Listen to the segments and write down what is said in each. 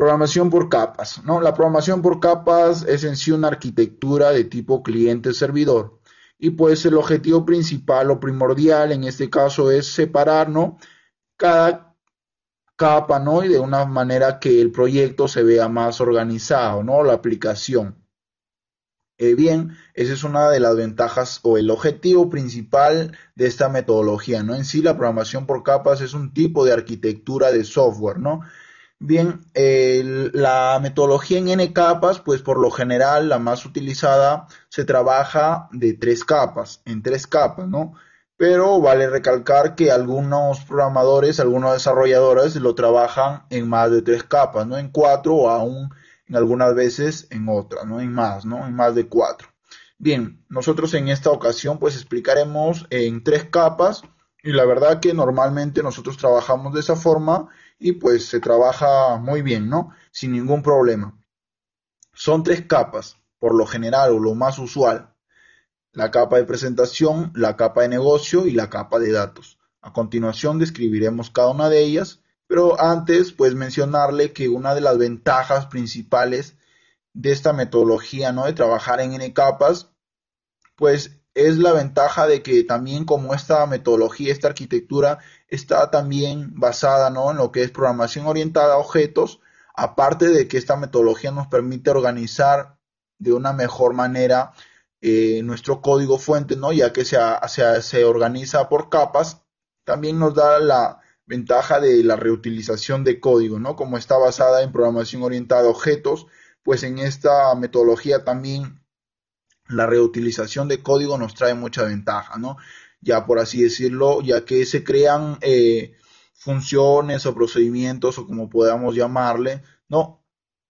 Programación por capas, ¿no? La programación por capas es en sí una arquitectura de tipo cliente-servidor y pues el objetivo principal o primordial en este caso es separar, ¿no? Cada capa, ¿no? Y de una manera que el proyecto se vea más organizado, ¿no? La aplicación. Eh, bien, esa es una de las ventajas o el objetivo principal de esta metodología, ¿no? En sí, la programación por capas es un tipo de arquitectura de software, ¿no? Bien, la metodología en N capas, pues por lo general la más utilizada se trabaja de tres capas, en tres capas, ¿no? Pero vale recalcar que algunos programadores, algunos desarrolladores lo trabajan en más de tres capas, ¿no? En cuatro o aún en algunas veces en otras, ¿no? En más, ¿no? En más de cuatro. Bien, nosotros en esta ocasión pues explicaremos en tres capas y la verdad que normalmente nosotros trabajamos de esa forma y pues se trabaja muy bien, ¿no? Sin ningún problema. Son tres capas, por lo general o lo más usual. La capa de presentación, la capa de negocio y la capa de datos. A continuación describiremos cada una de ellas, pero antes pues mencionarle que una de las ventajas principales de esta metodología, ¿no? De trabajar en N capas, pues es la ventaja de que también como esta metodología, esta arquitectura está también basada ¿no? en lo que es programación orientada a objetos, aparte de que esta metodología nos permite organizar de una mejor manera eh, nuestro código fuente, ¿no? ya que se, se, se organiza por capas, también nos da la ventaja de la reutilización de código, ¿no? Como está basada en programación orientada a objetos, pues en esta metodología también la reutilización de código nos trae mucha ventaja, ¿no? ya por así decirlo, ya que se crean eh, funciones o procedimientos o como podamos llamarle, ¿no?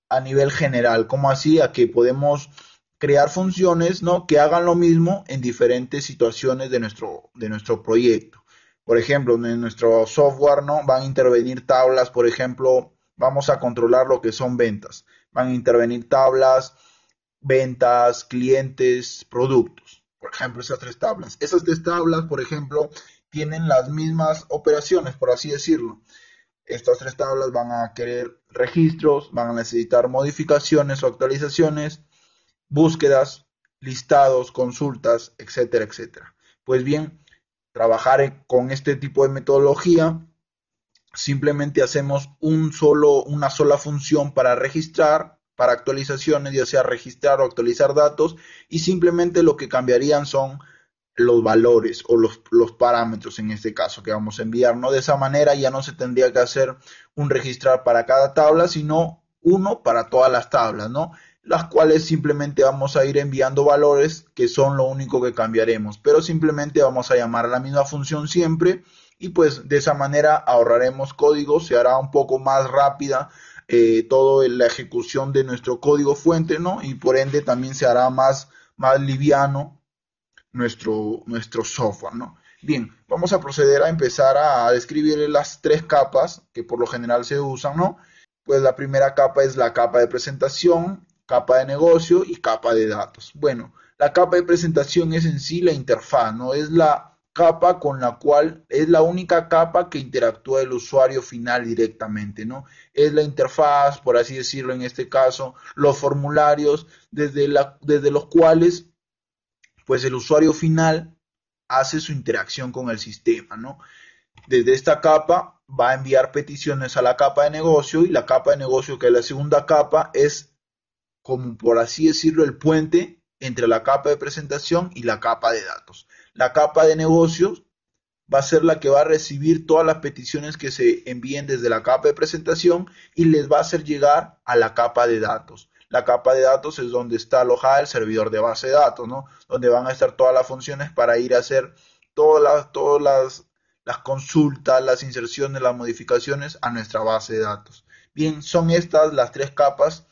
A nivel general, como así, a que podemos crear funciones, ¿no? Que hagan lo mismo en diferentes situaciones de nuestro, de nuestro proyecto. Por ejemplo, en nuestro software, ¿no? Van a intervenir tablas, por ejemplo, vamos a controlar lo que son ventas. Van a intervenir tablas, ventas, clientes, productos por ejemplo, esas tres tablas. Esas tres tablas, por ejemplo, tienen las mismas operaciones, por así decirlo. Estas tres tablas van a querer registros, van a necesitar modificaciones o actualizaciones, búsquedas, listados, consultas, etcétera, etcétera. Pues bien, trabajar con este tipo de metodología, simplemente hacemos un solo, una sola función para registrar para actualizaciones, ya sea registrar o actualizar datos, y simplemente lo que cambiarían son los valores o los, parámetros en este caso que vamos a enviar. ¿no? De esa manera ya no se tendría que hacer un registrar para cada tabla, sino uno para todas las tablas, ¿no? Las cuales simplemente vamos a ir enviando valores que son lo único que cambiaremos, pero simplemente vamos a llamar a la misma función siempre y pues de esa manera ahorraremos código, se hará un poco más rápida eh, toda la ejecución de nuestro código fuente, ¿no? Y por ende también se hará más, más liviano nuestro, nuestro software, ¿no? Bien, vamos a proceder a empezar a describir las tres capas que por lo general se usan, ¿no? Pues la primera capa es la capa de presentación, capa de negocio y capa de datos. Bueno, la capa de presentación es en sí la interfaz, ¿no? Es la capa con la cual es la única capa que interactúa el usuario final directamente, ¿no? Es la interfaz, por así decirlo en este caso, los formularios desde, los cuales pues el usuario final hace su interacción con el sistema, ¿no? Desde esta capa va a enviar peticiones a la capa de negocio y la capa de negocio, que es la segunda capa, es como por así decirlo el puente entre la capa de presentación y la capa de datos. La capa de negocios va a ser la que va a recibir todas las peticiones que se envíen desde la capa de presentación y les va a hacer llegar a la capa de datos. La capa de datos es donde está alojada el servidor de base de datos, ¿no? Donde van a estar todas las funciones para ir a hacer todas las, consultas, las inserciones, las modificaciones a nuestra base de datos. Bien, son estas las tres capas